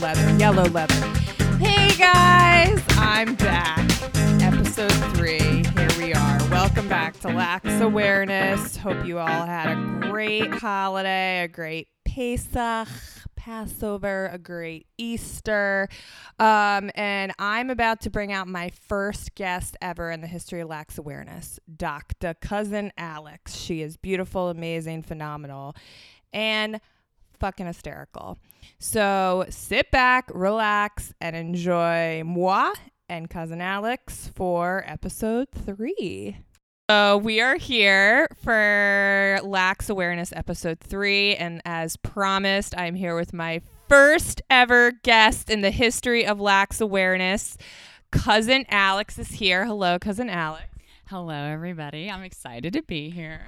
leather, yellow leather. Hey guys, I'm back. Episode three. Here we are. Welcome back to Lax Awareness. Hope you all had a great holiday, a great Pesach, Passover, a great Easter. Um, and I'm about to bring out my first guest ever in the history of Lax Awareness, Dr. Cousin Alex. She is beautiful, amazing, phenomenal, and fucking hysterical. So sit back, relax, and enjoy moi and Cousin Alex for episode three. So we are here for Lax Awareness episode three, and as promised, I'm here with my first ever guest in the history of Lax Awareness. Cousin Alex is here. Hello, Cousin Alex. Hello, everybody. I'm excited to be here.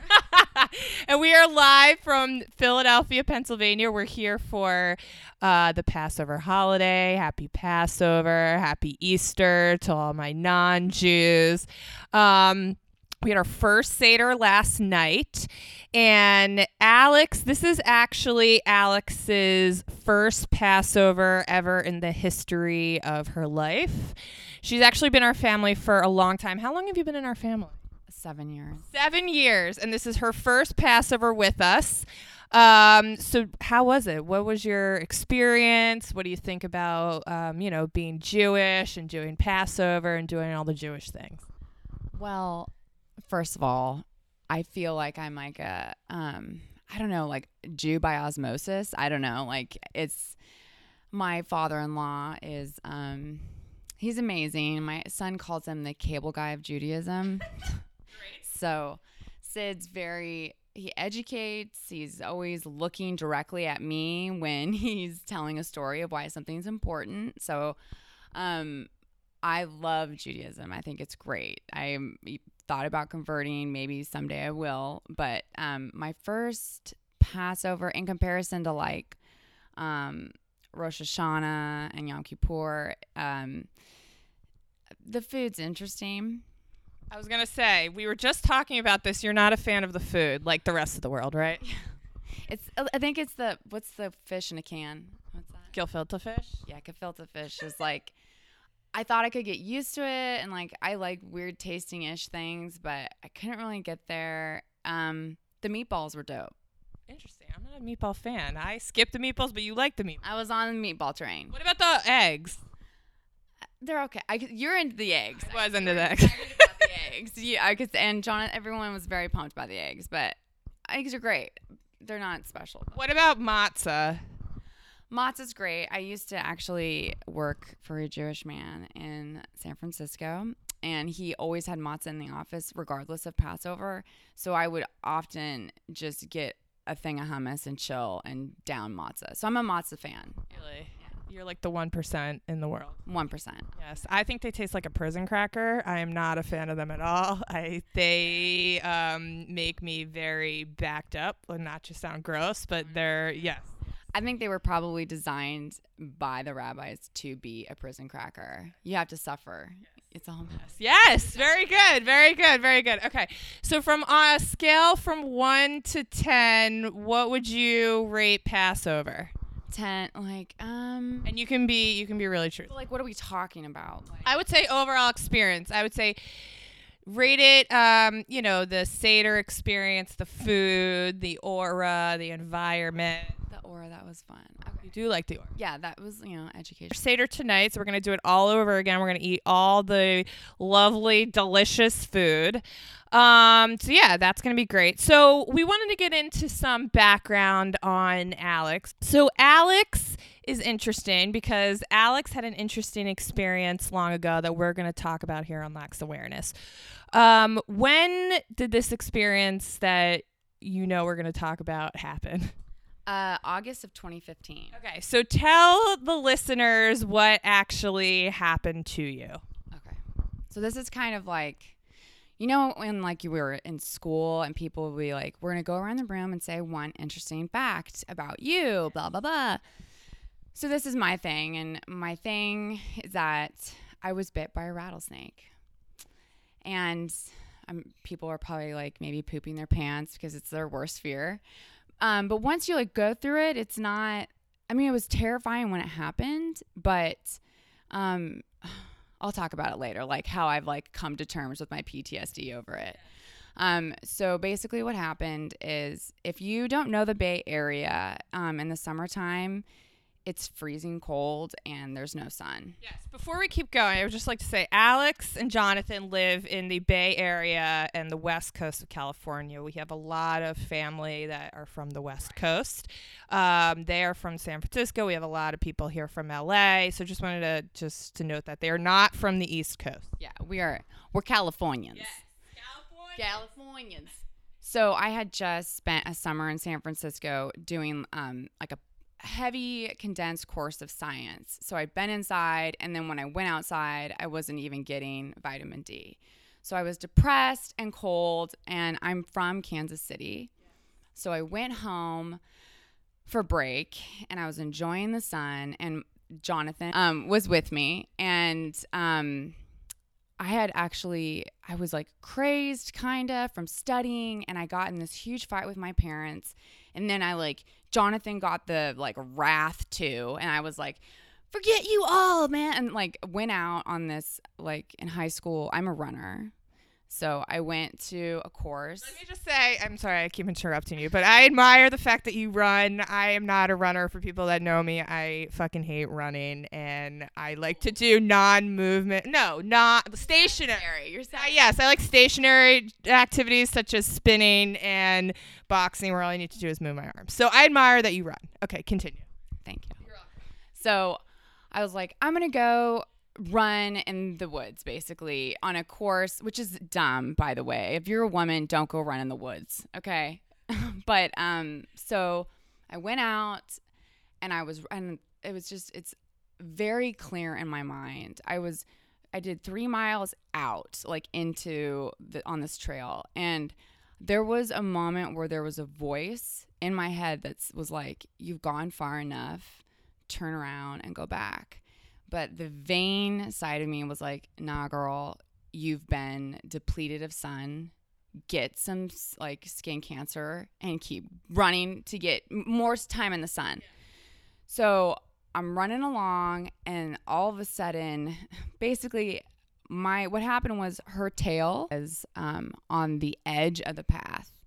and we are live from Philadelphia, Pennsylvania. We're here for uh, the Passover holiday. Happy Passover, happy Easter to all my non Jews. Um, we had our first Seder last night. And Alex, this is actually Alex's first Passover ever in the history of her life. She's actually been our family for a long time. How long have you been in our family? Seven years. Seven years. And this is her first Passover with us. Um, so how was it? What was your experience? What do you think about, um, you know, being Jewish and doing Passover and doing all the Jewish things? Well, first of all, I feel like I'm like a, um, I don't know, like Jew by osmosis. I don't know. Like it's my father-in-law is, um, he's amazing. My son calls him the cable guy of Judaism. so Sid's very he educates. He's always looking directly at me when he's telling a story of why something's important. So, um, I love Judaism. I think it's great. I thought about converting. Maybe someday I will. But um, my first Passover, in comparison to like um, Rosh Hashanah and Yom Kippur, um, the food's interesting. I was gonna say we were just talking about this. You're not a fan of the food like the rest of the world, right? It's. I think it's the what's the fish in a can. What's that? Gefilte fish. Yeah, gefilte fish is like. I thought I could get used to it, and like I like weird tasting ish things, but I couldn't really get there. Um, the meatballs were dope. Interesting. I'm not a meatball fan. I skipped the meatballs, but you like the meatballs. I was on the meatball train. What about the eggs? They're okay. I you're into the eggs. I was into the eggs. the eggs. Yeah, I could, and John, everyone was very pumped by the eggs, but eggs are great. They're not special. though. What about matzah? Matzah's great. I used to actually work for a Jewish man in San Francisco, and he always had matzah in the office, regardless of Passover. So I would often just get a thing of hummus and chill and down matzah. So I'm a matzah fan. Really? You're like the one percent in the world. One percent. Yes, I think they taste like a prison cracker. I am not a fan of them at all. I they um, make me very backed up. Not just sound gross, but they're yes. I think they were probably designed by the rabbis to be a prison cracker. You have to suffer. It's all mess. Yes, very good, very good, very good. Okay, so from a scale from one to ten, what would you rate Passover? ten. Like, um, And you can be you can be really true. like, what are we talking about? Like, I would say overall experience. I would say rate it um, you know, the Seder experience, the food, the aura, the environment. Aura that was fun. Okay. You do like the aura. Yeah, that was you know education. Seder tonight, so we're gonna do it all over again. We're gonna eat all the lovely, delicious food. Um, so yeah, that's gonna be great. So we wanted to get into some background on Alex. So Alex is interesting because Alex had an interesting experience long ago that we're gonna talk about here on Lax Awareness. Um, when did this experience that you know we're gonna talk about happen? Uh, August of 2015. Okay, so tell the listeners what actually happened to you. Okay. So this is kind of like, you know, when like you were in school and people would be like, we're gonna go around the room and say one interesting fact about you, blah blah blah. So this is my thing, and my thing is that I was bit by a rattlesnake, and um, people are probably like maybe pooping their pants because it's their worst fear. Um, but once you like go through it, it's not I mean, it was terrifying when it happened, but um, I'll talk about it later, like how I've like come to terms with my PTSD over it. Um, so basically, what happened is if you don't know the Bay Area um, in the summertime, it's freezing cold and there's no sun. Yes. Before we keep going, I would just like to say Alex and Jonathan live in the Bay Area and the west coast of California. We have a lot of family that are from the west coast. Um, they are from San Francisco. We have a lot of people here from LA. So just wanted to just to note that they are not from the East Coast. Yeah, we are. We're Californians. California. Californians. So I had just spent a summer in San Francisco doing um, like a heavy condensed course of science. So I'd been inside, and then when I went outside, I wasn't even getting vitamin D. So I was depressed and cold, and I'm from Kansas City. So I went home for break, and I was enjoying the sun, and Jonathan um, was with me, and um, I had actually, I was like crazed kind of from studying, and I got in this huge fight with my parents. And then I like, Jonathan got the like wrath too. And I was like, forget you all, man. And like went out on this, like in high school, I'm a runner. So I went to a course. Let me just say, I'm sorry, I keep interrupting you, but I admire the fact that you run. I am not a runner. For people that know me, I fucking hate running, and I like to do non-movement. No, not stationary. You're Uh, yes, I like stationary activities such as spinning and boxing, where all I need to do is move my arms. So I admire that you run. Okay, continue. Thank you. So I was like, I'm going to go run in the woods basically on a course, which is dumb, by the way. If you're a woman, don't go run in the woods. Okay. but um, so I went out and I was, and it was just, it's very clear in my mind. I was, I did three miles out, like into the, on this trail. And there was a moment where there was a voice in my head that was like, You've gone far enough, turn around and go back. But the vain side of me was like, Nah, girl, you've been depleted of sun. Get some like skin cancer and keep running to get more time in the sun. So I'm running along, and all of a sudden, basically, my what happened was her tail is um, on the edge of the path,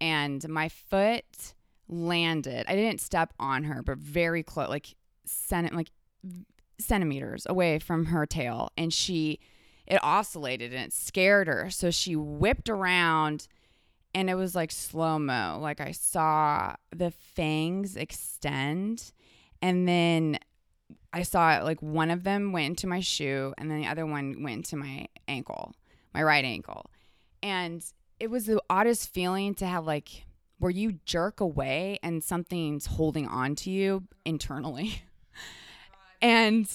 and my foot landed. I didn't step on her, but very close, like sent it like centimeters away from her tail, and she it oscillated and it scared her. So she whipped around and it was like slow mo. Like I saw the fangs extend and then I saw it like one of them went into my shoe and then the other one went into my ankle, my right ankle. And it was the oddest feeling to have like where you jerk away and something's holding on to you internally. and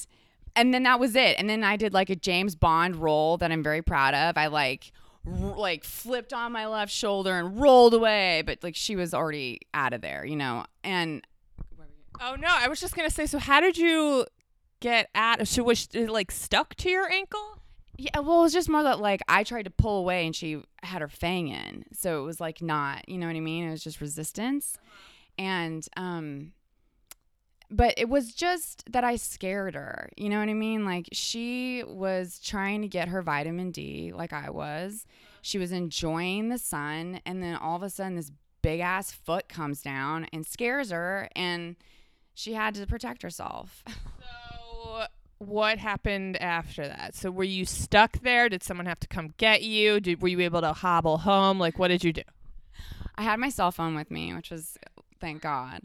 and then that was it. And then I did like a James Bond roll that I'm very proud of. I like r- like flipped on my left shoulder and rolled away, but like she was already out of there, you know. And Oh no, I was just gonna say. So how did you get at? So was it like stuck to your ankle? yeah, well, it was just more that like I tried to pull away and she had her fang in, so it was like not, you know what I mean? It was just resistance, and um, but it was just that I scared her, you know what I mean? Like she was trying to get her vitamin D, like I was. She was enjoying the sun, and then all of a sudden, this big ass foot comes down and scares her, and she had to protect herself. So what happened after that? So were you stuck there? Did someone have to come get you? Did were you able to hobble home? Like what did you do? I had my cell phone with me, which was thank God.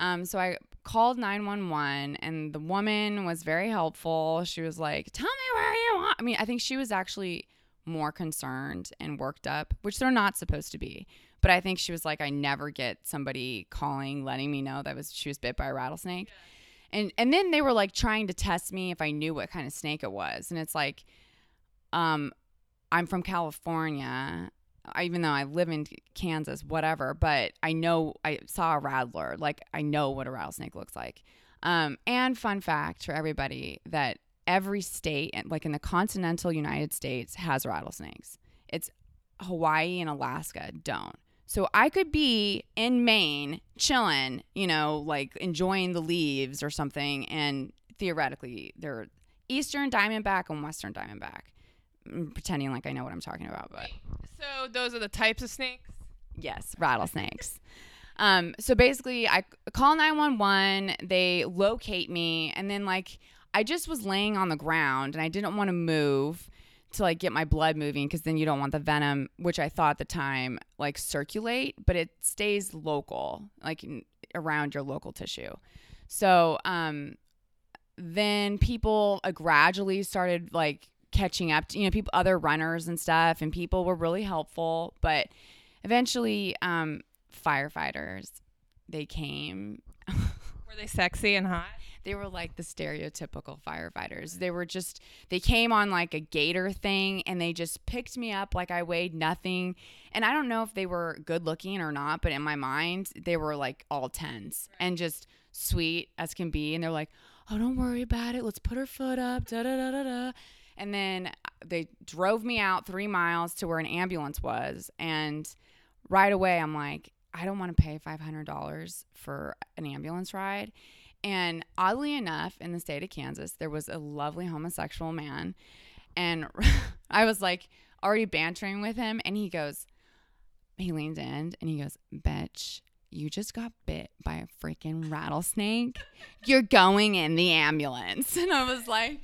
Um, so I called 911 and the woman was very helpful. She was like, "Tell me where you want." I mean, I think she was actually more concerned and worked up, which they're not supposed to be. But I think she was like, "I never get somebody calling letting me know that was she was bit by a rattlesnake." And and then they were like trying to test me if I knew what kind of snake it was. And it's like um I'm from California even though I live in Kansas, whatever, but I know I saw a rattler. Like I know what a rattlesnake looks like. Um, and fun fact for everybody that every state, like in the continental United States, has rattlesnakes. It's Hawaii and Alaska don't. So I could be in Maine chilling, you know, like enjoying the leaves or something, and theoretically they're Eastern Diamondback and Western Diamondback. I'm pretending like I know what I'm talking about, but So those are the types of snakes. yes, rattlesnakes. Um, so basically, I call 911. They locate me, and then like I just was laying on the ground, and I didn't want to move to like get my blood moving because then you don't want the venom, which I thought at the time like circulate, but it stays local, like in, around your local tissue. So um, then people uh, gradually started like catching up to you know people other runners and stuff and people were really helpful but eventually um firefighters they came. Were they sexy and hot? they were like the stereotypical firefighters. They were just they came on like a gator thing and they just picked me up like i weighed nothing. And i don't know if they were good looking or not but in my mind they were like all tens and just sweet as can be. And they're like oh don't worry about it. Let's put her foot up. Da da da da da and then uh, they drove me out three miles to where an ambulance was and right away i'm like i don't want to pay $500 for an ambulance ride and oddly enough, in the state of Kansas, there was a lovely homosexual man. And I was like already bantering with him. And he goes, he leans in and he goes, Bitch, you just got bit by a freaking rattlesnake. You're going in the ambulance. And I was like,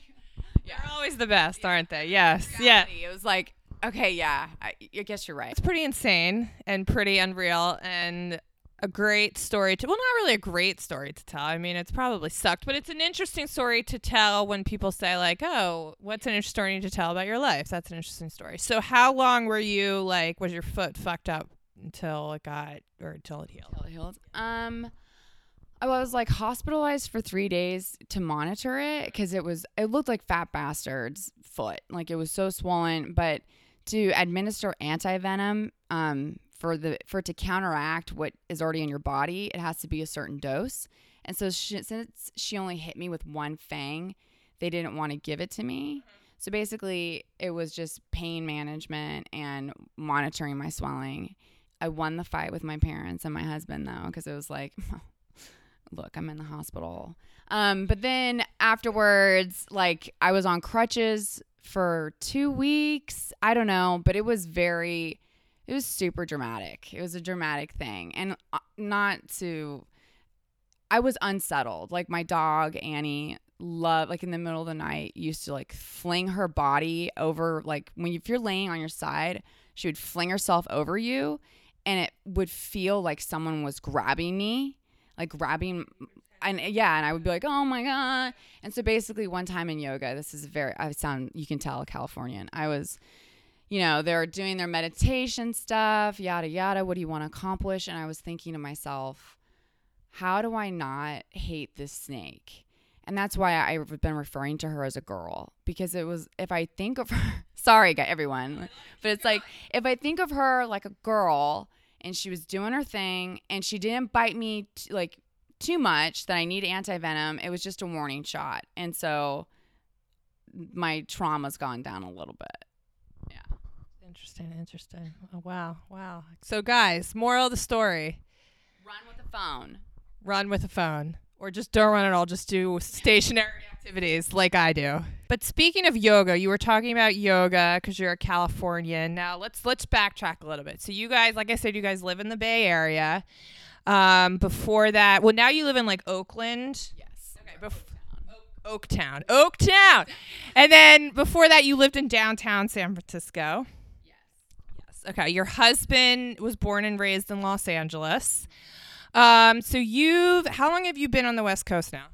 They're always the best, aren't they? Yes. Yeah. It was like, okay, yeah, I, I guess you're right. It's pretty insane and pretty unreal and a great story to well not really a great story to tell i mean it's probably sucked but it's an interesting story to tell when people say like oh what's an interesting story to tell about your life that's an interesting story so how long were you like was your foot fucked up until it got or until it healed Until it healed. Um, I was like hospitalized for three days to monitor it because it was it looked like fat bastard's foot, like it was so swollen. But to administer anti venom, um, for the for it to counteract what is already in your body, it has to be a certain dose. And so she, since she only hit me with one fang, they didn't want to give it to me. So basically, it was just pain management and monitoring my swelling. I won the fight with my parents and my husband though, because it was like, look, I'm in the hospital. Um, but then afterwards, like I was on crutches for two weeks. I don't know, but it was very, it was super dramatic. It was a dramatic thing, and uh, not to. I was unsettled. Like my dog Annie love like in the middle of the night used to like fling her body over like when you, if you're laying on your side she would fling herself over you and it would feel like someone was grabbing me like grabbing and yeah and i would be like oh my god. And so basically one time in yoga this is very i sound you can tell a californian. I was you know they're doing their meditation stuff yada yada what do you want to accomplish? And i was thinking to myself how do i not hate this snake? And that's why I've been referring to her as a girl because it was if I think of her sorry everyone but it's like if I think of her like a girl and she was doing her thing and she didn't bite me t- like too much that I need anti-venom. It was just a warning shot and so my trauma's gone down a little bit. Yeah. interesting interesting. Oh wow wow. So guys moral of the story. Run with a phone. Run with a phone or just don't run at all. Just do stationary activities like i do. But speaking of yoga you were talking about yoga because you're a californian. Now let's let's backtrack a little bit. So you guys like i said you guys live in the bay area. Um before that well now you live in like oakland? Yes. Okay bef- oaktown. Oaktown! And then before that you lived in downtown san francisco. Yes. Yes. Okay your husband was born and raised in los angeles. Um, so you've how long have you been on the West Coast now?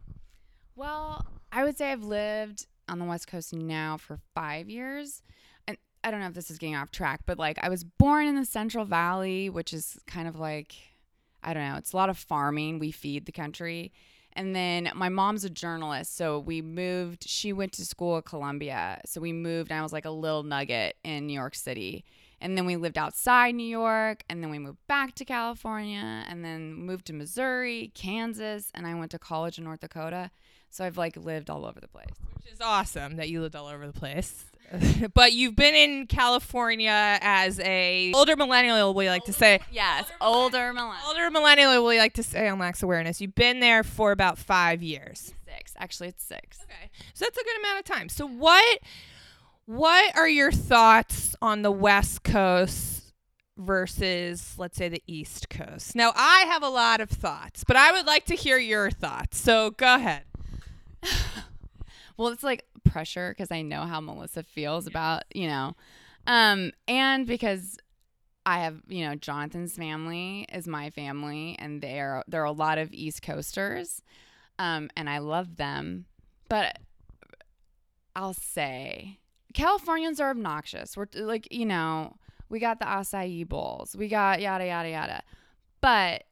Well, I would say I've lived on the West Coast now for five years. And I don't know if this is getting off track, but like I was born in the Central Valley, which is kind of like, I don't know, it's a lot of farming. We feed the country. And then my mom's a journalist. So we moved, she went to school at Columbia. So we moved, and I was like a little nugget in New York City. And then we lived outside New York, and then we moved back to California, and then moved to Missouri, Kansas, and I went to college in North Dakota. So I've like lived all over the place. Which is awesome that you lived all over the place. but you've been in California as a older millennial, we like to say. Yes, older millennial. Older millennial, we like to say on Lax Awareness. You've been there for about five years. Six. Actually, it's six. Okay, so that's a good amount of time. So what, what are your thoughts on the West Coast versus, let's say, the East Coast? Now, I have a lot of thoughts, but I would like to hear your thoughts. So go ahead. well, it's like pressure because I know how Melissa feels about, you know, um, and because I have, you know, Jonathan's family is my family, and they're there are a lot of East Coasters, um, and I love them, but I'll say Californians are obnoxious. We're like, you know, we got the acai bowls, we got yada yada yada, but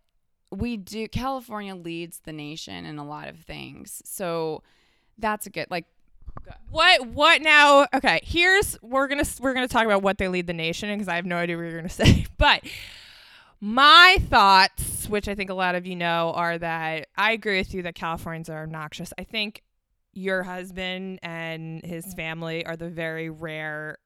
we do. California leads the nation in a lot of things, so that's a good like what what now? Okay, here's we're gonna we're gonna talk about what they lead the nation because I have no idea what you're gonna say. But my thoughts, which I think a lot of you know, are that I agree with you that Californians are obnoxious. I think your husband and his family are the very rare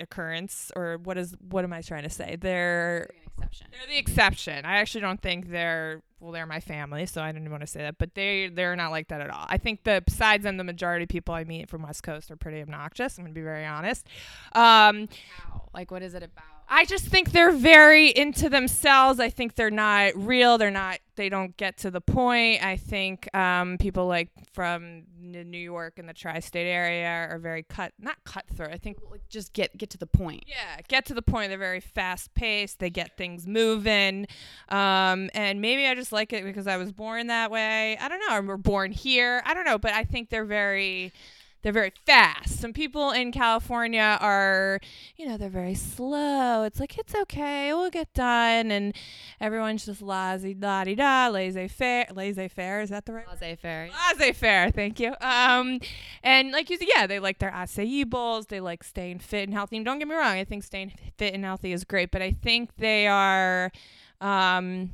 occurrence, or what is what am I trying to say? They're exception. They're the exception. I actually don't think they're well. They're my family, so I didn't want to say that. But they they're not like that at all. I think the besides them, the majority of people I meet from West Coast are pretty obnoxious. I'm gonna be very honest. Um, How? Like, what is it about? I just think they're very into themselves. I think they're not real. They're not. They don't get to the point. I think um, people like from New York and the tri-state area are very cut, not cutthroat. I think like just get get to the point. Yeah, get to the point. They're very fast paced. They get things moving, um, and maybe I just like it because I was born that way. I don't know. We're born here. I don't know, but I think they're very they're very fast. Some people in California are, you know, they're very slow. It's like it's okay, we'll get done, and everyone's just laissez da di da, laissez faire, laissez faire. Is that the right? Laissez faire. Laissez faire. Thank you. Um, and like you said, yeah, they like their acai bowls. They like staying fit and healthy. And don't get me wrong, I think staying fit and healthy is great, but I think they are, um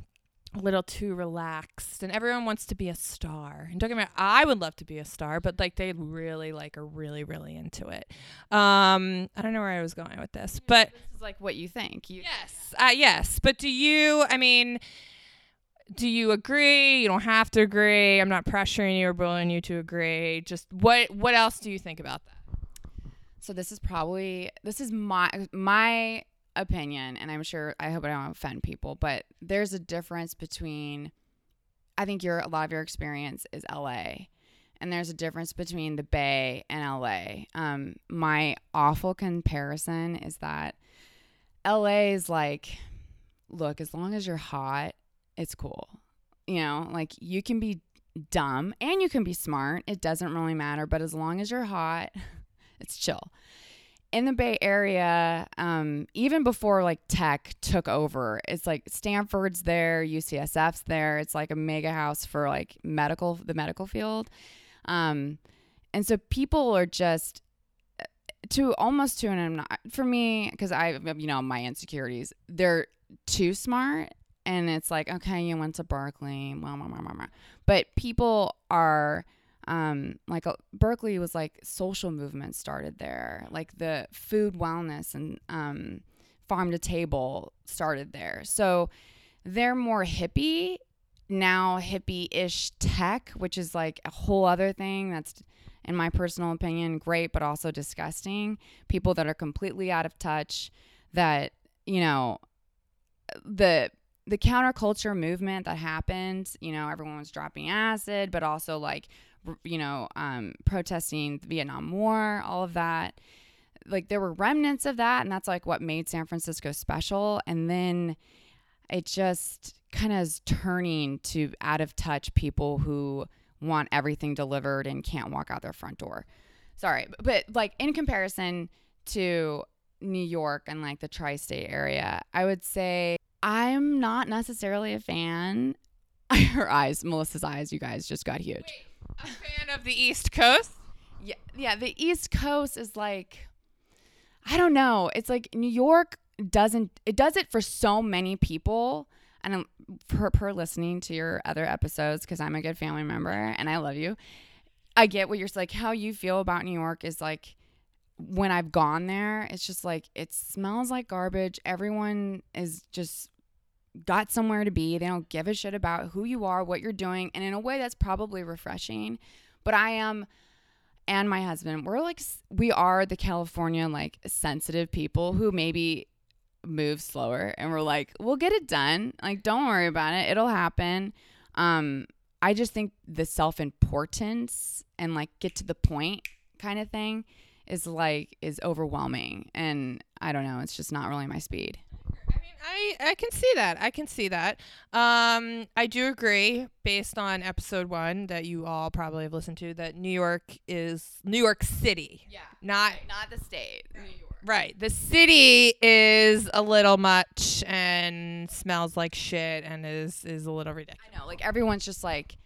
a little too relaxed and everyone wants to be a star and don't get me wrong i would love to be a star but like they really like are really really into it. Um i don't know where i was going with this but this is like what you think. You yes uh, yes but do you i mean do you agree? You don't have to agree. I'm not pressuring you or bullying you to agree. Just what what else do you think about that? So this is probably this is my my opinion, and I'm sure I hope I don't offend people, but there's a difference between I think your a lot of your experience is LA. And there's a difference between the Bay and LA. Um, my awful comparison is that LA is like, look, as long as you're hot, it's cool. You know, like you can be dumb and you can be smart. It doesn't really matter. But as long as you're hot, it's chill in the Bay Area, um, even before like tech took over, it's like Stanford's there, UCSF's there. It's like a mega house for like medical, the medical field. Um, and so people are just to almost to an not for me because I you know my insecurities. They're too smart, and it's like okay, you went to Berkeley, blah, blah, blah, blah. but people are um, like uh, Berkeley was like social movement started there, like the food wellness and um, farm to table started there. So they're more hippie now, hippie ish tech, which is like a whole other thing that's, in my personal opinion, great, but also disgusting. People that are completely out of touch, that, you know, the the counterculture movement that happened, you know, everyone was dropping acid, but also like you know, um, protesting the Vietnam War, all of that. Like there were remnants of that, and that's like what made San Francisco special. And then it just kind of is turning to out of touch people who want everything delivered and can't walk out their front door. Sorry, but like in comparison to New York and like the tri state area, I would say I'm not necessarily a fan. Her eyes, Melissa's eyes, you guys just got huge. Wait a fan of the East Coast? Yeah, yeah. The East Coast is like, I don't know. It's like New York doesn't. It does it for so many people, and I'm, per per listening to your other episodes because I'm a good family member and I love you. I get what you're like. How you feel about New York is like. when I've gone there, it's just like it smells like garbage. Everyone is just got somewhere to be. They don't give a shit about who you are, what you're doing, and in a way that's probably refreshing. But I am and my husband, we're like we are the California like sensitive people who maybe move slower and we're like, we'll get it done. Like don't worry about it. It'll happen. Um I just think the self-importance and like get to the point kind of thing is like is overwhelming and I don't know, it's just not really my speed. I I can see that. I can see that. Um, I do agree, based on episode one that you all probably have listened to, that New York is New York City. Yeah. Not Not the state. New York. right. The city is a little much and smells like shit and is is a little ridiculous. I know, like everyone's just like,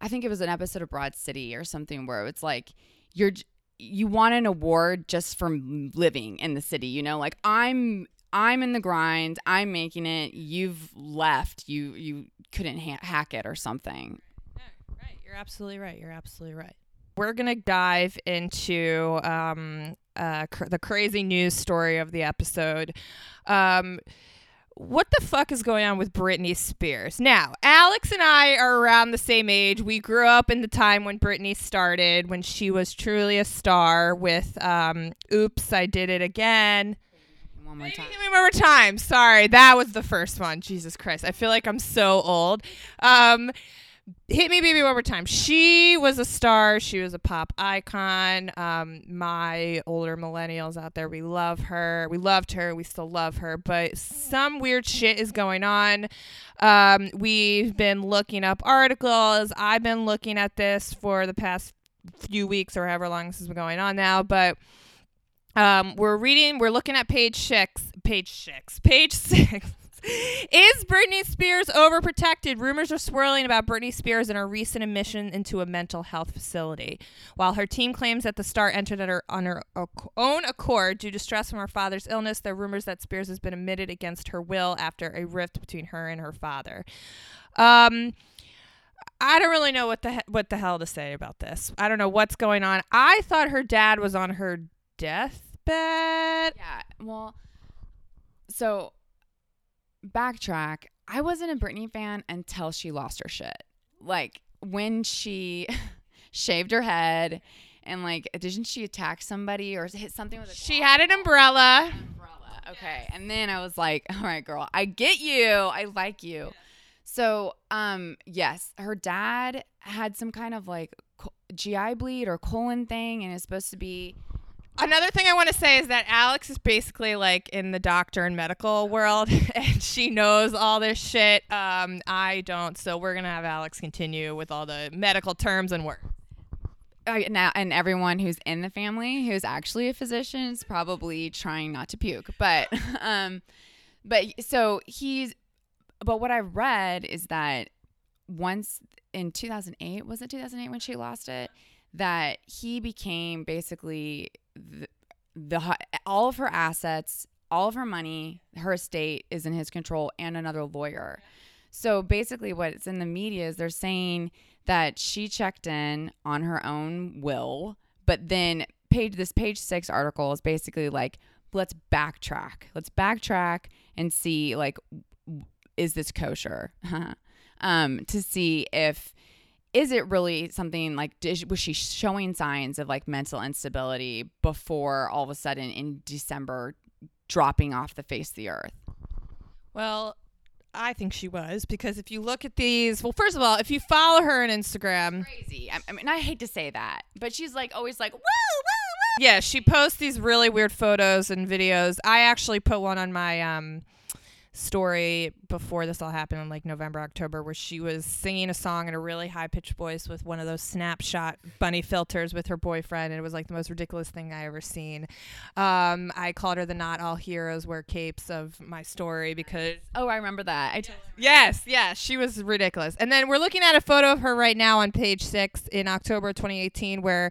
I think it was an episode of Broad City or something where it's like you're you want an award just from living in the city. You know, like I'm I'm in the grind. I'm making it. You've left. You you couldn't ha- hack it or something. Right. You're absolutely right. You're absolutely right. We're going to dive into um, uh, cr- the crazy news story of the episode. Um, what the fuck is going on with Britney Spears? Now, Alex and I are around the same age. We grew up in the time when Britney started, when she was truly a star with um, Oops, I Did It Again. One more time. Hit me one more time. Sorry, that was the first one. Jesus Christ, I feel like I'm so old. Um, hit me, baby, one more time. She was a star. She was a pop icon. Um, my older millennials out there, we love her. We loved her. We still love her. But some weird shit is going on. Um, we've been looking up articles. I've been looking at this for the past few weeks or however long this has been going on now, but. Um, we're reading, we're looking at page six, page six, page six. Is Britney Spears overprotected? Rumors are swirling about Britney Spears and her recent admission into a mental health facility. While her team claims that the star entered at her, on her own accord due to stress from her father's illness, there are rumors that Spears has been admitted against her will after a rift between her and her father. Um, I don't really know what the he- what the hell to say about this. I don't know what's going on. I thought her dad was on her deathbed. Yeah. Well, so backtrack. I wasn't a Britney fan until she lost her shit. Like when she shaved her head and like didn't she attack somebody or hit something with a She had an umbrella. umbrella. Okay. And then I was like, all right, girl, I get you. I like you. So, um, yes, her dad had some kind of like GI bleed or colon thing, and it's supposed to be Another thing I want to say is that Alex is basically like in the doctor and medical world, and she knows all this shit. Um, I don't, so we're gonna have Alex continue with all the medical terms and work. I, now and everyone who's in the family who's actually a physician is probably trying not to puke but um but so he's but what i read is that once in 2008 was it 2008 when she lost it that he became basically the, the all of her assets all of her money her estate is in his control and another lawyer so basically what's in the media is they're saying that she checked in on her own will, but then page this page six article is basically like, let's backtrack. Let's backtrack and see like is this kosher? um, to see if is it really something like did, was she showing signs of like mental instability before all of a sudden in December dropping off the face of the earth? Well, I think she was because if you look at these, well, first of all, if you follow her on Instagram, Crazy. I, I mean, I hate to say that, but she's like always like woo woo woo. yeah, she posts these really weird photos and videos. I actually put one on my um story before this all happened in like November, October, where she was singing a song in a really high pitched voice with one of those snapshot bunny filters with her boyfriend, and it was like the most ridiculous thing I ever seen. Um, I called her the "Not All Heroes Wear Capes" of my story because Oh, I remember that. I totally Yes, yes, she was ridiculous. And then we're looking at a photo of her right now on page six in October 2018, where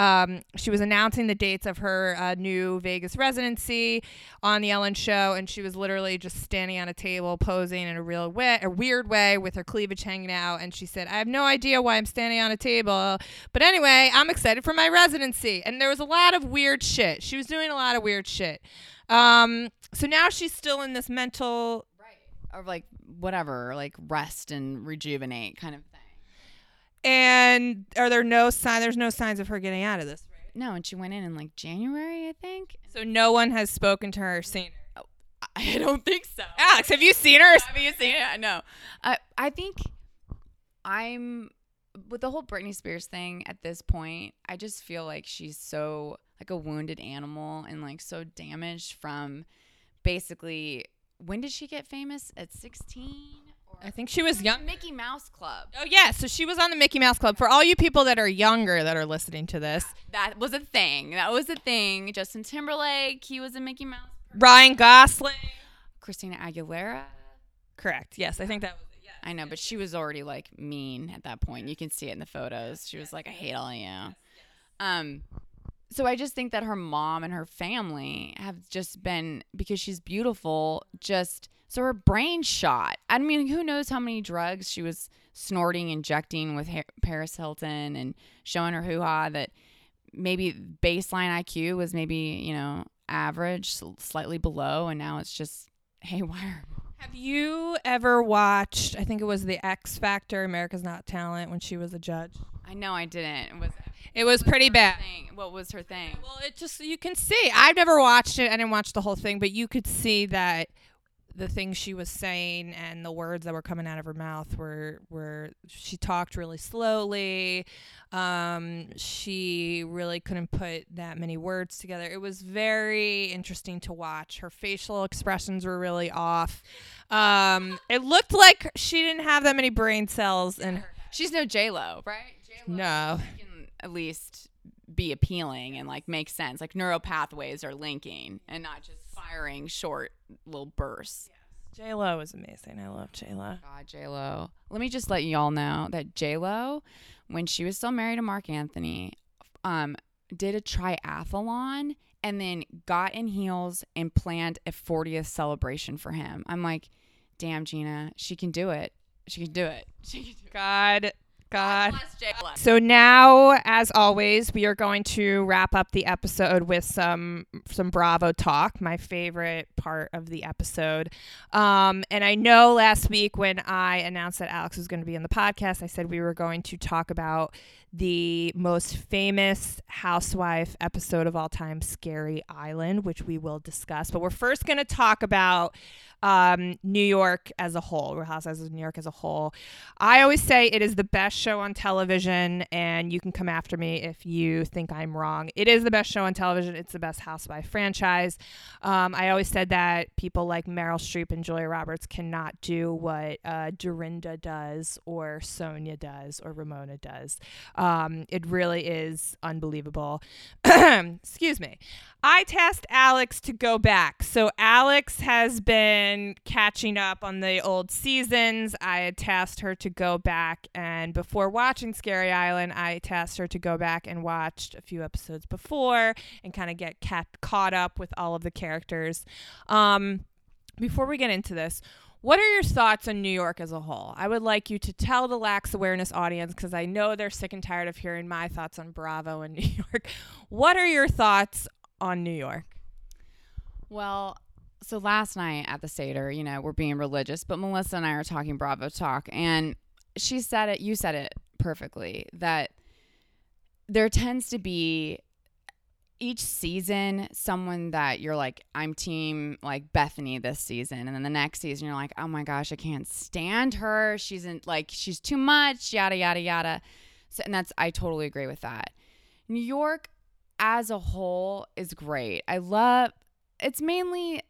Um, she was announcing the dates of her uh, new Vegas residency on the Ellen Show, and she was literally just standing on a table posing in a real way, a weird way, with her cleavage hanging out. And she said, "I have no idea why I'm standing on a table, but anyway, I'm excited for my residency." And there was a lot of weird shit. She was doing a lot of weird shit. Um, so now she's still in this mental right. of like whatever, like rest and rejuvenate kind of. And are there no sign? There's no signs of her getting out of this. Right? No, and she went in in like January, I think. So no one has spoken to her or seen her. Oh, I don't think so. Alex, have you seen her? Have you seen it? No. I I think I'm with the whole Britney Spears thing at this point. I just feel like she's so like a wounded animal and like so damaged from basically when did she get famous? At 16? I think she was young. Mickey Mouse Club. Oh yeah, so she was on the Mickey Mouse Club. For all you people that are younger that are listening to this, That was a thing. That was a thing. Justin Timberlake, he was a Mickey Mouse. Ryan Gosling. Christina Aguilera. Correct. Yes, I think that was it. Yes. I know, but she was already like mean at that point. You can see it in the photos. She was like, "I hate all of you." Um, so I just think that her mom and her family have just been because she's beautiful. Just so her brain shot. I mean, who knows how many drugs she was snorting, injecting with Paris Hilton, and showing her hoo ha that maybe baseline IQ was maybe you know average, slightly below, and now it's just haywire. Have you ever watched? I think it was the X Factor, America's Not Talent, when she was a judge. I know I didn't. It was It was pretty bad. thing. What was her thing? Well, it just you can see. I've never watched it. I didn't watch the whole thing, but you could see that the things she was saying and the words that were coming out of her mouth were were she talked really slowly. Um, she really couldn't put that many words together. It was very interesting to watch. Her facial expressions were really off. Um, it looked like she didn't have that many brain cells in her. She's no J Lo, right? J-Lo No. at least be appealing and like make sense. Like neural pathways are linking and not just firing short little bursts. J Lo is amazing. I love J Lo. God, J Lo. Let me just let you all know that J Lo, when she was still married to Marc Anthony, um, did a triathlon and then got in heels and planned a 40th celebration for him. I'm like, damn, Gina, she can do it. She can do it. She can do it. God, God. So now, as always, we are going to wrap up the episode with some some Bravo talk, my favorite part of the episode. Um, and I know last week when I announced that Alex was going to be on the podcast, I said we were going to talk about the most famous housewife episode of all time, Scary Island, which we will discuss. But we're first going to talk about um, New York as a whole, Real Housewives of New York as a whole. I always say it is the best show on television, and you can come after me if you think I'm wrong. It is the best show on television. It's the best housewife franchise. Um, I always said that people like Meryl Streep and Julia Roberts cannot do what uh, Dorinda does, or Sonja does, or Ramona does. Um, it really is unbelievable. Excuse me. I tasked Alex to go back. So Alex has been catching up on the old seasons. I had tasked her to go back and before watching Scary Island, I tasked her to go back and watch a few episodes before and kind of get caught up with all of the characters. Um, before we get into this, what are your thoughts on New York as a whole? I would like you to tell the Lax Awareness audience, because I know they're sick and tired of hearing my thoughts on Bravo and New York. What are your thoughts on New York? Well, so last night at the Seder, you know, we're being religious, but Melissa and I are talking Bravo talk, and she said it, you said it perfectly, that there tends to be each season someone that you're like, I'm team like Bethany this season. And then the next season, you're like, oh my gosh, I can't stand her. She's in like, she's too much, yada, yada, yada. So, and that's, I totally agree with that. New York as a whole is great. I love, it's mainly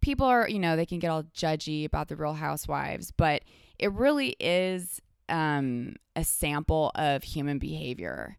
people are, you know, they can get all judgy about the real housewives, but it really is um, a sample of human behavior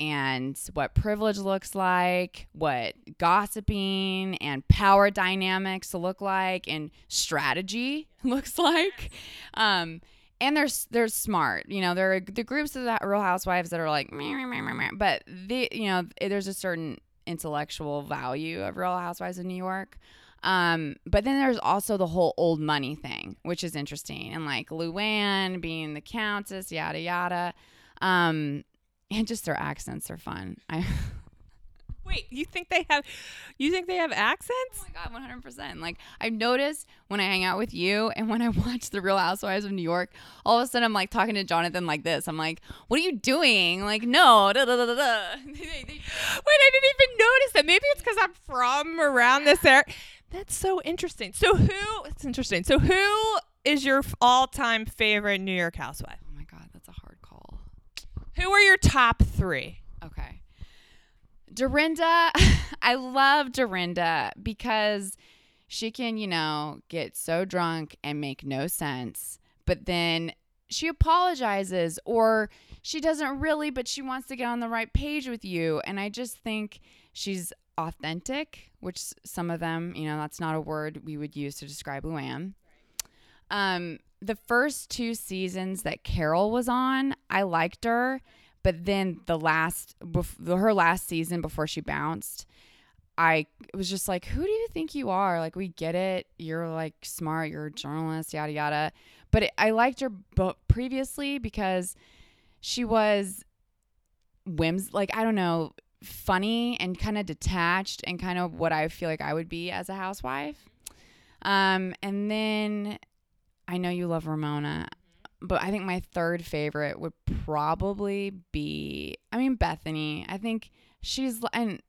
and what privilege looks like, what gossiping and power dynamics look like, and strategy looks like. Um, and they're they're smart. You know, there are the groups of the Real Housewives that are like, meh, meh, meh, but the you know there's a certain intellectual value of Real Housewives of New York. Um, but then there's also the whole old money thing, which is interesting, and like Luann being the countess, yada yada. Um, and just their accents are fun. I Wait, you think they have you think they have accents? Oh my god, 100%. Like I've noticed when I hang out with you and when I watch The Real Housewives of New York, all of a sudden I'm like talking to Jonathan like this. I'm like, "What are you doing?" Like, "No." Da, da, da, da. Wait, I didn't even notice that. Maybe it's cuz I'm from around this area. That's so interesting. So who? It's interesting. So who is your all-time favorite New York housewife? Oh my god, that's a hard call. Who are your top 3? Dorinda, I love Dorinda because she can, you know, get so drunk and make no sense, but then she apologizes or she doesn't really, but she wants to get on the right page with you. And I just think she's authentic, which some of them, you know, that's not a word we would use to describe Luann. Um, the first two seasons that Carole was on, I liked her, but then the last, bef- her last season before she bounced, I was just like, who do you think you are? Like, we get it. You're like smart. You're a journalist, yada yada. But it, I liked her bo- previously because she was whims, like I don't know, funny and kind of detached and kind of what I feel like I would be as a housewife. Um, and then I know you love Ramona, but I think my third favorite would probably be I mean Bethenny. I think she's and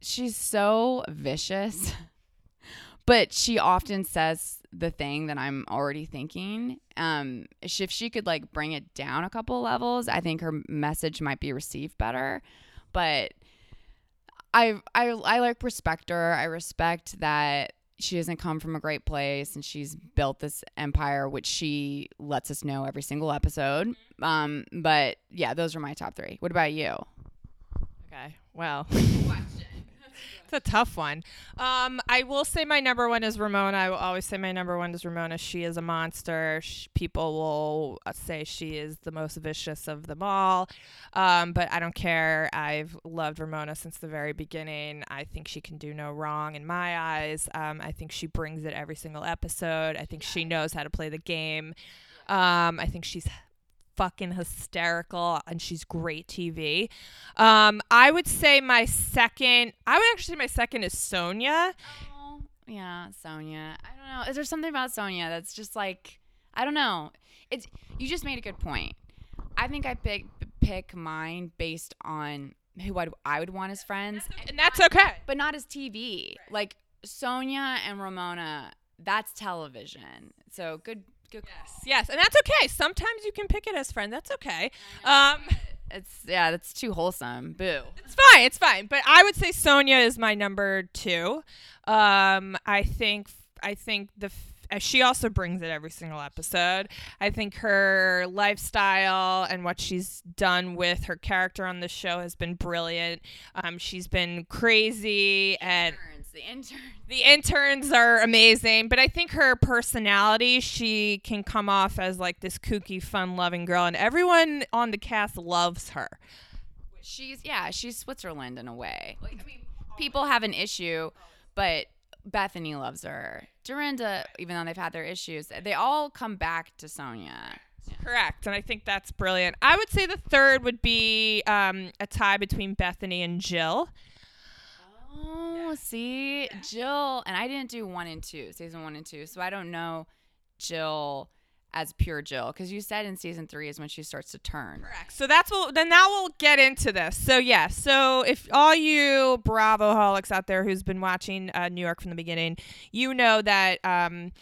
she's so vicious. But she often says the thing that I'm already thinking. Um, if she could like bring it down a couple levels, I think her message might be received better. But I I I like respect her. I respect that she doesn't come from a great place and she's built this empire which she lets us know every single episode. Um, but yeah, those are my top 3. What about you? Okay. Well, it's a tough one. Um, I will say my number one is Ramona. I will always say my number one is Ramona. She is a monster. Sh- people will uh, say she is the most vicious of them all. Um, but I don't care. I've loved Ramona since the very beginning. I think she can do no wrong in my eyes. Um, I think she brings it every single episode. I think she knows how to play the game. Um, I think she's fucking hysterical and she's great TV. Um, I would say my second, I would actually say my second is Sonja. Oh, yeah, Sonja. I don't know. Is there something about Sonja that's just like I don't know. It's you just made a good point. I think I pick pick mine based on who I'd, I would want as friends, And that's okay. but not as TV. Like Sonja and Ramona, that's television. So good, good. Yes, yes, and that's okay. Sometimes you can pick it as friend. That's okay. Um, It's yeah, that's too wholesome. Boo. it's fine. It's fine. But I would say Sonja is my number two. Um, I think I think the f- uh, she also brings it every single episode. I think her lifestyle and what she's done with her character on the show has been brilliant. Um, she's been crazy and Interns, the intern. the interns are amazing, but I think her personality, she can come off as like this kooky, fun loving girl, and everyone on the cast loves her. She's yeah, she's Switzerland in a way. Like I mean, people have an issue, but Bethenny loves her. Dorinda, even though they've had their issues, they all come back to Sonja. Correct, and I think that's brilliant. I would say the third would be um, a tie between Bethenny and Jill. Oh, see, Jill, and I didn't do one and two, season one and two, so I don't know Jill as pure Jill because you said in season three is when she starts to turn. Correct. So that's what. Then now we'll get into this. So yeah. So if all you Bravo holics out there who's been watching uh, New York from the beginning, you know that um,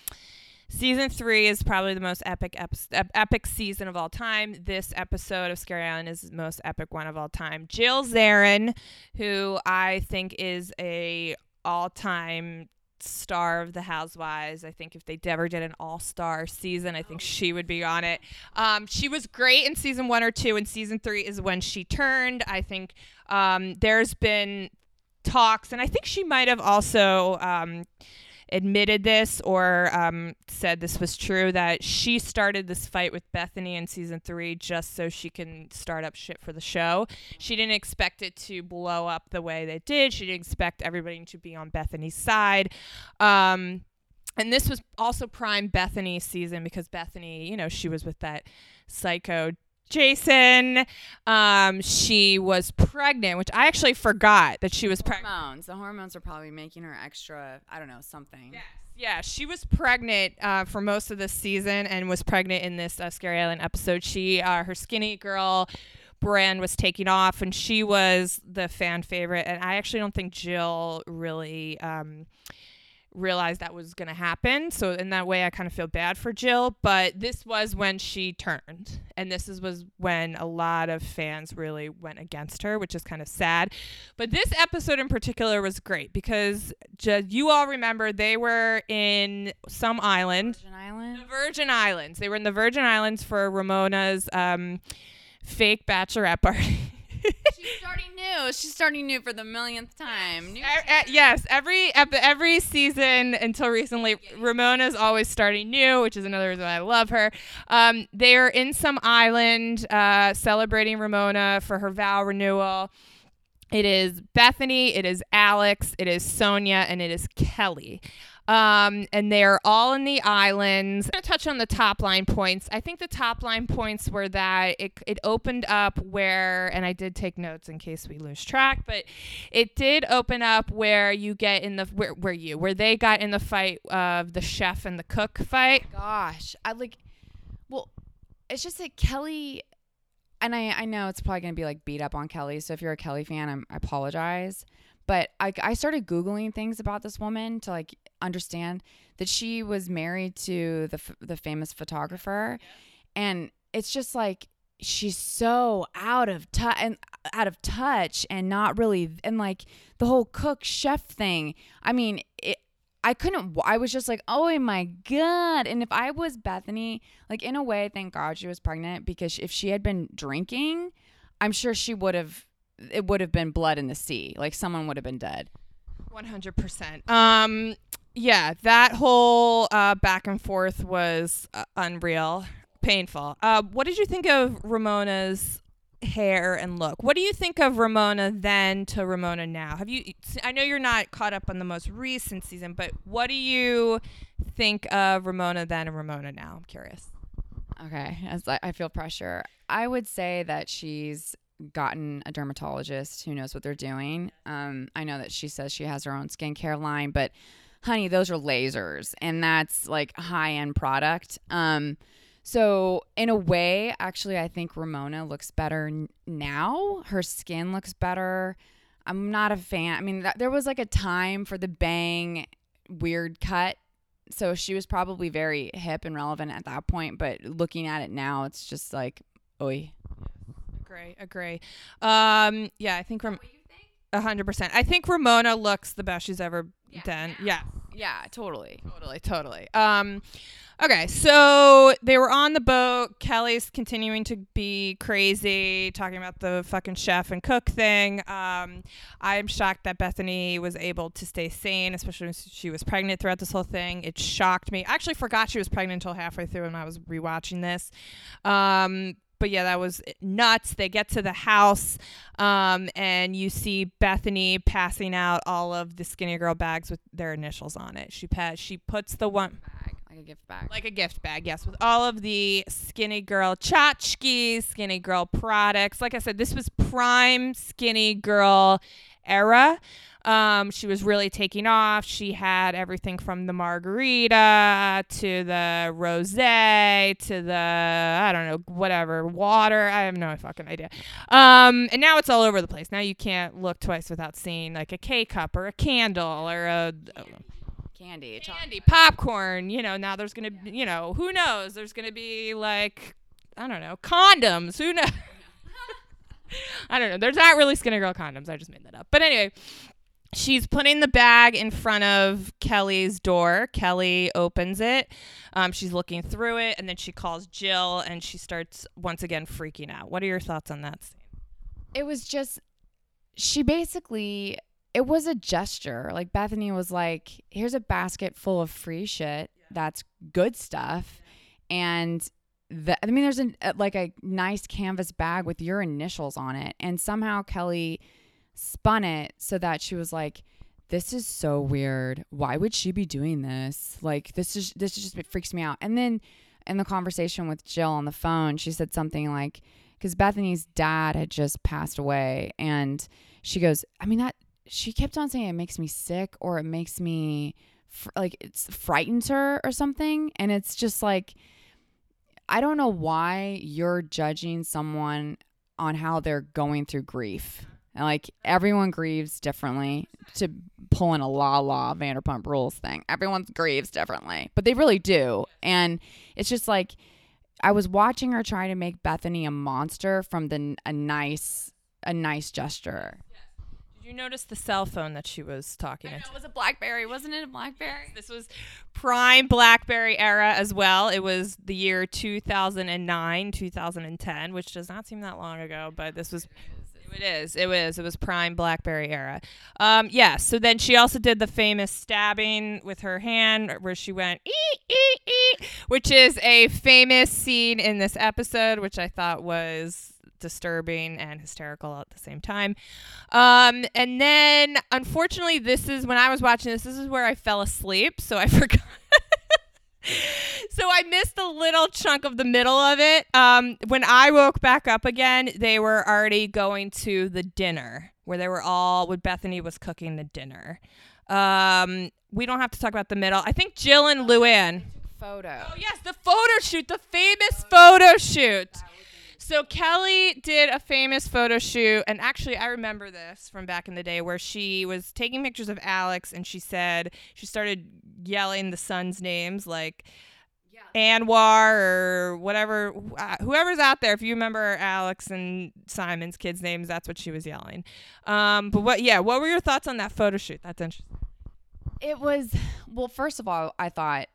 season three is probably the most epic ep- ep- epic season of all time. This episode of Scary Island is the most epic one of all time. Jill Zarin, who I think is a all time star of the housewives i think if they ever did an all-star season i think she would be on it um, she was great in season one or two and season three is when she turned i think um, there's been talks and i think she might have also um, admitted this or um, said this was true that she started this fight with Bethenny in season three just so she can start up shit for the show. She didn't expect it to blow up the way they did. She didn't expect everybody to be on Bethenny's side. Um, and this was also prime Bethenny season because Bethenny, you know, she was with that psycho Jason. Um, she was pregnant, which I actually forgot that she was pregnant. Hormones. The hormones are probably making her extra. I don't know something. Yes. Yeah, she was pregnant uh, for most of this season and was pregnant in this uh, Scary Island episode. She, uh, her skinny girl brand was taking off, and she was the fan favorite. And I actually don't think Jill really. Um, realized that was going to happen. So in that way I kind of feel bad for Jill, but this was when she turned. And this is, was when a lot of fans really went against her, which is kind of sad. But this episode in particular was great because ju- you all remember they were in some island, Virgin Island. the Virgin Islands. They were in the Virgin Islands for Ramona's um, fake bachelorette party. She's starting new. She's starting new for the millionth time. New E- e- yes, every ep- every season until recently, Ramona's always starting new, which is another reason why I love her. Um, they are in some island uh, celebrating Ramona for her vow renewal. It is Bethenny, it is Alex, it is Sonja, and it is Kelly. Um, and they're all in the islands. I'm going to touch on the top line points. I think the top line points were that it, it opened up where, and I did take notes in case we lose track, but it did open up where you get in the, where, where you, where they got in the fight of the chef and the cook fight. gosh, I like. Well, it's just that Kelly, and I I know it's probably gonna be like beat up on Kelly. So if you're a Kelly fan, I'm, I apologize. But I I started googling things about this woman to like understand that she was married to the f- the famous photographer, and it's just like she's so out of touch and uh, out of touch and not really and like the whole cook chef thing. I mean, it, I couldn't. I was just like, oh my god! And if I was Bethenny, like in a way, thank God she was pregnant because if she had been drinking, I'm sure she would have. It would have been blood in the sea. Like someone would have been dead. 100%. Um, yeah, that whole uh, back and forth was uh, unreal, painful. Uh, what did you think of Ramona's hair and look? What do you think of Ramona then to Ramona now? Have you? I know you're not caught up on the most recent season, but what do you think of Ramona then and Ramona now? I'm curious. Okay, as I, I feel pressure. I would say that she's gotten a dermatologist who knows what they're doing. Um, I know that she says she has her own skincare line, but honey, those are lasers, and that's like high end product. Um, so in a way, actually, I think Ramona looks better n- now. Her skin looks better. I'm not a fan. I mean, th- there was like a time for the bang weird cut so she was probably very hip and relevant at that point but looking at it now it's just like oi Agree, agree. Um, yeah, I think Ram- a hundred percent. I think Ramona looks the best she's ever done. Yeah. yeah totally Totally, totally. Um, okay, so they were on the boat. Kelly's continuing to be crazy, talking about the fucking chef and cook thing. Um, I'm shocked that Bethenny was able to stay sane, especially when she was pregnant throughout this whole thing. It shocked me. I actually forgot she was pregnant until halfway through when I was rewatching this. Um, but yeah, that was nuts. They get to the house, um, and you see Bethenny passing out all of the skinny girl bags with their initials on it. She pa- she puts the one bag like a gift bag like a gift bag, yes, with all of the skinny girl tchotchkes, skinny girl products. Like I said, this was prime skinny girl era. Um, she was really taking off. She had everything from the margarita to the rosé to the I don't know whatever water. I have no fucking idea. Um, and now it's all over the place. Now you can't look twice without seeing like a K cup or a candle or a candy chocolate. candy, popcorn. You know, now there's gonna, be you know, who knows? There's gonna be like, I don't know, condoms. Who knows? I don't know. There's not really skinny girl condoms. I just made that up. But anyway, she's putting the bag in front of Kelly's door. Kelly opens it. Um, she's looking through it, and then she calls Jill, and she starts once again freaking out. What are your thoughts on that scene? it was just she basically it was a gesture. Like Bethenny was like, "Here's a basket full of free shit. That's good stuff." And the, I mean, there's an, uh, like a nice canvas bag with your initials on it, and somehow Kelly spun it so that she was like, "This is so weird. Why would she be doing this? Like, this is this just it freaks me out." And then in the conversation with Jill on the phone, she said something like, "Because Bethenny's dad had just passed away," and she goes, "I mean that." She kept on saying it makes me sick or it makes me fr- like it's frightens her or something, and it's just like I don't know why you're judging someone on how they're going through grief. Like everyone grieves differently to pull in a la la Vanderpump Rules thing. Everyone grieves differently, but they really do. And it's just like I was watching her try to make Bethenny a monster from the a nice a nice gesture. Did you notice the cell phone that she was talking I know, it was a BlackBerry, wasn't it a BlackBerry? This was prime BlackBerry era as well. It was the year 2009, 2010, which does not seem that long ago, but this was. It is. It was. It was prime BlackBerry era. Um, yeah. So then she also did the famous stabbing with her hand, where she went ee ee ee, which is a famous scene in this episode, which I thought was disturbing and hysterical at the same time. Um, and then, unfortunately, this is when I was watching this. This is where I fell asleep, so I forgot. So I missed a little chunk of the middle of it. Um, when I woke back up again, they were already going to the dinner where they were all. When Bethenny was cooking the dinner. Um, we don't have to talk about the middle. I think Jill and Luann. Photo. Oh yes, the photo shoot, the famous photo shoot. So Kelly did a famous photo shoot, and actually, I remember this from back in the day where she was taking pictures of Alex, and she said she started yelling the sons' names like Anwar or whatever, uh, whoever's out there. If you remember Alex and Simon's kids' names, that's what she was yelling. Um, but what? Yeah, what were your thoughts on that photo shoot? That's interesting. It was well. First of all, I thought,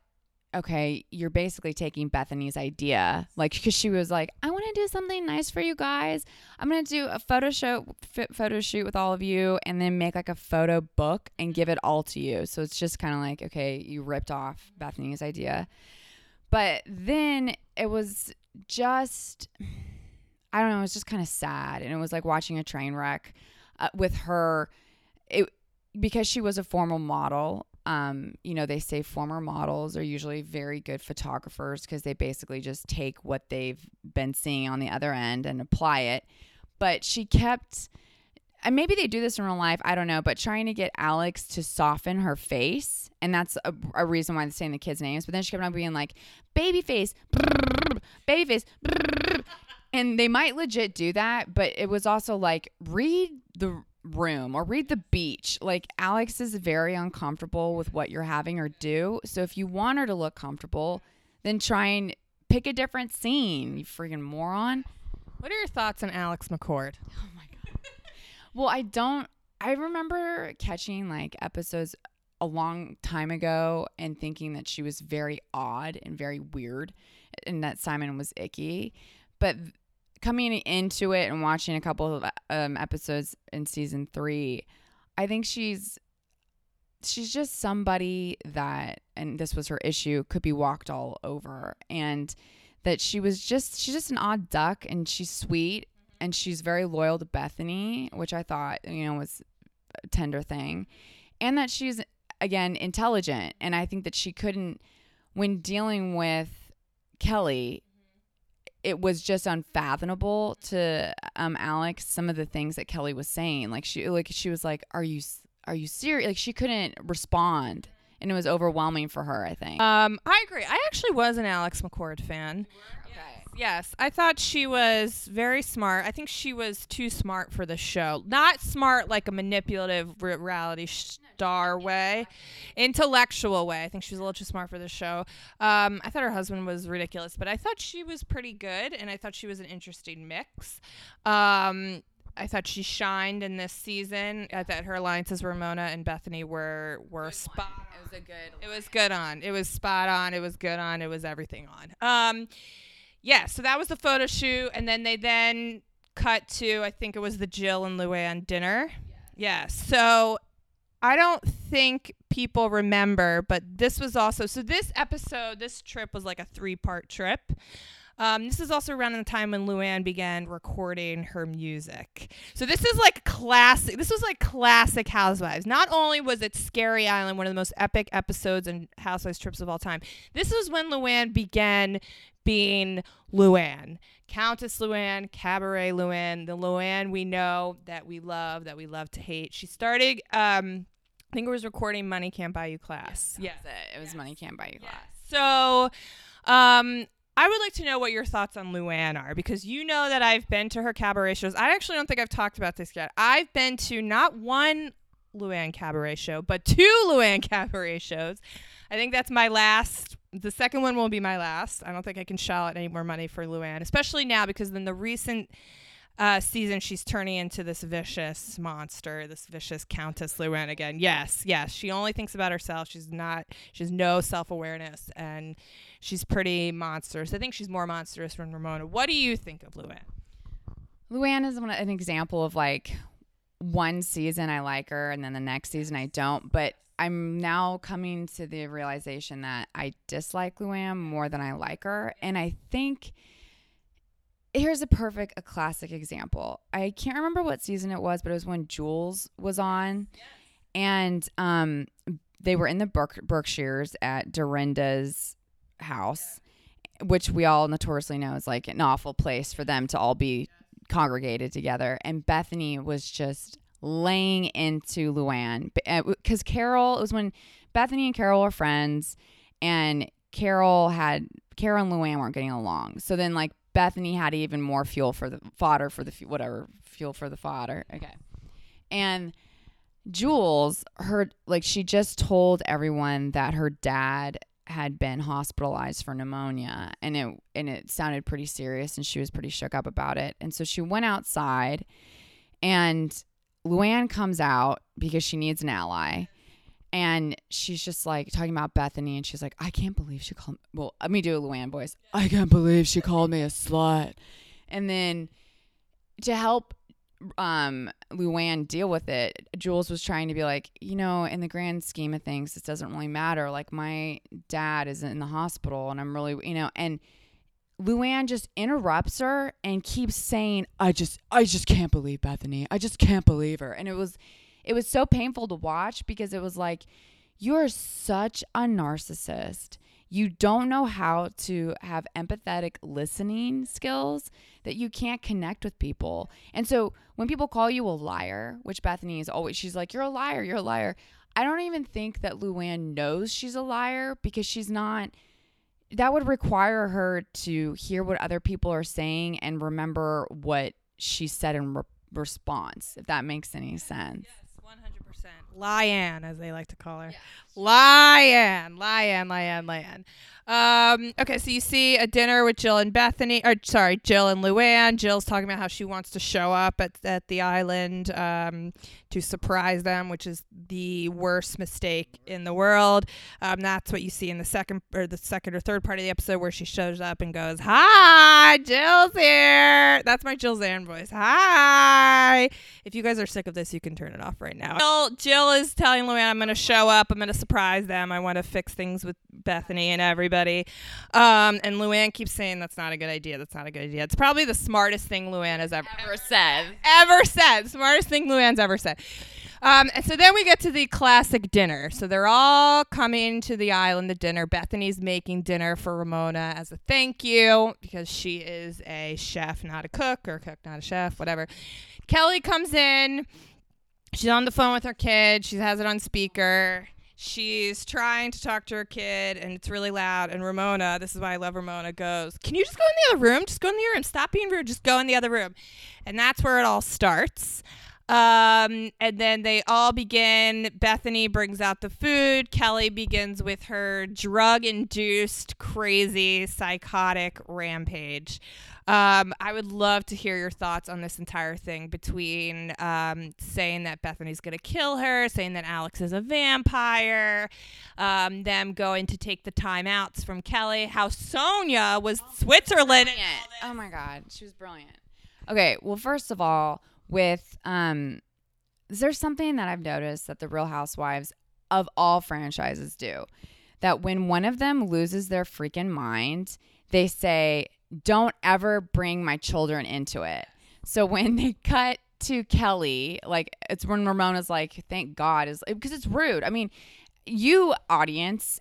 okay, you're basically taking Bethenny's idea, like because she was like, I want to do something nice for you guys. I'm gonna do a photo show, f- photo shoot with all of you, and then make like a photo book and give it all to you. So it's just kind of like, okay, you ripped off Bethenny's idea, but then it was just, I don't know, it was just kind of sad, and it was like watching a train wreck uh, with her. It because she was a former model um, you know, they say former models are usually very good photographers because they basically just take what they've been seeing on the other end and apply it. But she kept, and maybe they do this in real life, I don't know, but trying to get Alex to soften her face. And that's a, a reason why they're saying the kids' names. But then she kept on being like, baby face, baby face. And they might legit do that, but it was also like, read the room or read the beach. Like Alex is very uncomfortable with what you're having her do. So if you want her to look comfortable, then try and pick a different scene, you freaking moron. What are your thoughts on Alex McCord? Oh my god. well, I don't I remember catching like episodes a long time ago and thinking that she was very odd and very weird and that Simon was icky. But coming into it and watching a couple of um, episodes in season three, I think she's she's just somebody that, and this was her issue, could be walked all over, and that she was just she's just an odd duck, and she's sweet, and she's very loyal to Bethenny, which I thought you know was a tender thing, and that she's again intelligent, and I think that she couldn't when dealing with Kelly it was just unfathomable to um Alex some of the things that Kelly was saying. Like she like she was like, "Are you are you serious?" Like she couldn't respond, and it was overwhelming for her. I think. Um, I agree. I actually was an Alex McCord fan. okay. Yes, I thought she was very smart. I think she was too smart for the show. Not smart like a manipulative reality star way, intellectual way. I think she was a little too smart for the show. Um, I thought her husband was ridiculous, but I thought she was pretty good, and I thought she was an interesting mix. Um, I thought she shined in this season. I thought her alliances, Ramona and Bethenny, were were spot. It was a good. It was good on. It was spot on. It was good on. It was everything on. Um, yeah. So that was the photo shoot, and then they then cut to I think it was the Jill and Luann dinner. Yeah, So I don't think people remember, but this was also so this episode, this trip was like a three part trip. Um, this is also around the time when Luann began recording her music. So this is like classic. This was like classic Housewives. Not only was it Scary Island, one of the most epic episodes and Housewives trips of all time. This was when Luann began being Luann. Countess Luann, Cabaret Luann, the Luann we know that we love, that we love to hate. She started, um, I think it was recording Money Can't Buy You Class. Yes, it. it was Money Can't Buy You Class. So, um, I would like to know what your thoughts on Luann are because you know that I've been to her cabaret shows. I actually don't think I've talked about this yet. I've been to not one Luann cabaret show, but two Luann cabaret shows. I think that's my last. The second one won't be my last. I don't think I can shell out any more money for Luann, especially now because in the recent uh, season she's turning into this vicious monster, this vicious Countess Luann again. Yes, yes, she only thinks about herself. She's not. She has no self awareness, and she's pretty monstrous. I think she's more monstrous than Ramona. What do you think of Luann? Luann is one, an example of like one season I like her, and then the next season I don't. But I'm now coming to the realization that I dislike Luann more than I like her. And I think here's a perfect, a classic example. I can't remember what season it was, but it was when Jules was on. And um, they were in the Berk- Berkshires at Dorinda's house, which we all notoriously know is like an awful place for them to all be congregated together. And Bethenny was just laying into Luann because uh, Carole it was when Bethenny and Carole were friends, and Carole had Carole and Luann weren't getting along. So then like Bethenny had even more fuel for the fodder for the whatever fuel for the fodder. Okay, and Jules heard like she just told everyone that her dad had been hospitalized for pneumonia and it and it sounded pretty serious and she was pretty shook up about it and so she went outside and Luann comes out because she needs an ally. And she's just like talking about Bethenny, and she's like, I can't believe she called. me. Well, let me do a Luann voice. I can't believe she called me a slut. And then to help um Luann deal with it, Jules was trying to be like, you know, in the grand scheme of things, this doesn't really matter. Like my dad is in the hospital, and I'm really, you know, and Luann just interrupts her and keeps saying, "I just I just can't believe Bethenny. I just can't believe her." And it was it was so painful to watch because it was like you're such a narcissist. You don't know how to have empathetic listening skills that you can't connect with people. And so when people call you a liar, which Bethenny is always she's like, "You're a liar, you're a liar." I don't even think that Luann knows she's a liar because she's not that would require her to hear what other people are saying and remember what she said in re- response, if that makes any sense. Yes, 100%. As they like to call her. Yes. Lyanne, Lyanne, Lyanne. Um, okay, so you see a dinner with Jill and Bethenny, or sorry, Jill and Luann. Jill's talking about how she wants to show up at, at the island um, to surprise them, which is the worst mistake in the world. Um, that's what you see in the second or the second or third part of the episode where she shows up and goes, "Hi, Jill's here." That's my Jill Zarin voice. Hi. If you guys are sick of this, you can turn it off right now. Jill, Jill is telling Luann, "I'm going to show up. I'm going to surprise them. I want to fix things with Bethenny and everybody." Um, and Luann keeps saying, "That's not a good idea. That's not a good idea." It's probably the smartest thing Luann has ever, ever said. Ever said. Smartest thing Luann's ever said. Um, and so then we get to the classic dinner. So they're all coming to the island to dinner. Bethenny's making dinner for Ramona as a thank you because she is a chef, not a cook, or cook, not a chef, whatever. Kelly comes in. She's on the phone with her kid. She has it on speaker. She's trying to talk to her kid, and it's really loud. And Ramona, this is why I love Ramona, goes, Can you just go in the other room? Just go in the other room. Stop being rude. Just go in the other room. And that's where it all starts. Um, and then they all begin. Bethenny brings out the food. Kelly begins with her drug induced, crazy, psychotic rampage. Um, I would love to hear your thoughts on this entire thing between um, saying that Bethenny's going to kill her, saying that Alex is a vampire, um, them going to take the timeouts from Kelly, how Sonja was oh, Switzerland. Oh my God, she was brilliant. Okay, well, first of all, with um is there's something that I've noticed that the Real Housewives of all franchises do. That when one of them loses their freaking mind, they say, "Don't ever bring my children into it." So when they cut to Kelly, like it's when Ramona's like, "Thank God," is because it's rude. I mean, you audience,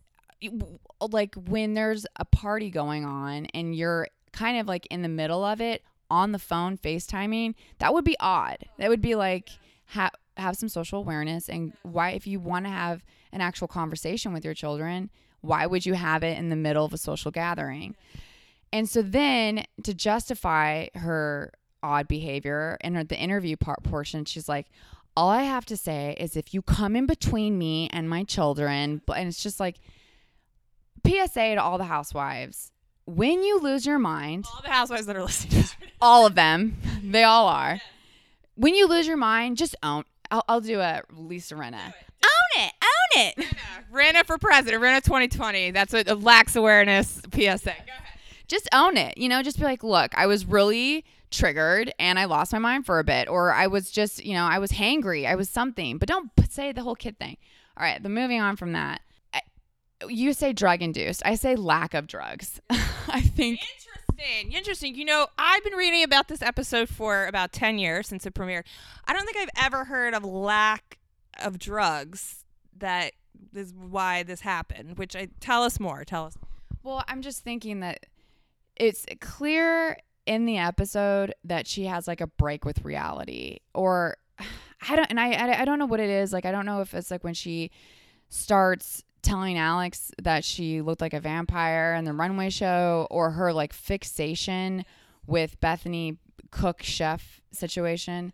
like when there's a party going on and you're kind of like in the middle of it on the phone FaceTiming, that would be odd. That would be like have have some social awareness and why if you want to have an actual conversation with your children, why would you have it in the middle of a social gathering? And so then to justify her odd behavior in her, the interview part portion, she's like, all I have to say is if you come in between me and my children, and it's just like PSA to all the housewives. When you lose your mind, All the housewives that are listening to all of them, they all are. When you lose your mind, just own. I'll, I'll do a Lisa Rinna. Own it, own it. Rinna for president, Rinna 2020. That's what a lax awareness PSA. Go ahead. Just own it. You know, just be like, look, I was really triggered and I lost my mind for a bit, or I was just, you know, I was hangry, I was something. But don't say the whole kid thing. All right, but moving on from that, I, you say drug induced. I say lack of drugs. I think Interesting. Interesting. You know, I've been reading about this episode for about 10 years since it premiered. I don't think I've ever heard of lack of drugs that is why this happened, which I tell us more. Tell us. Well, I'm just thinking that it's clear in the episode that she has like a break with reality, or I don't, and I, I, I don't know what it is. Like, I don't know if it's like when she starts telling Alex that she looked like a vampire in the runway show, or her like fixation with Bethenny cook chef situation,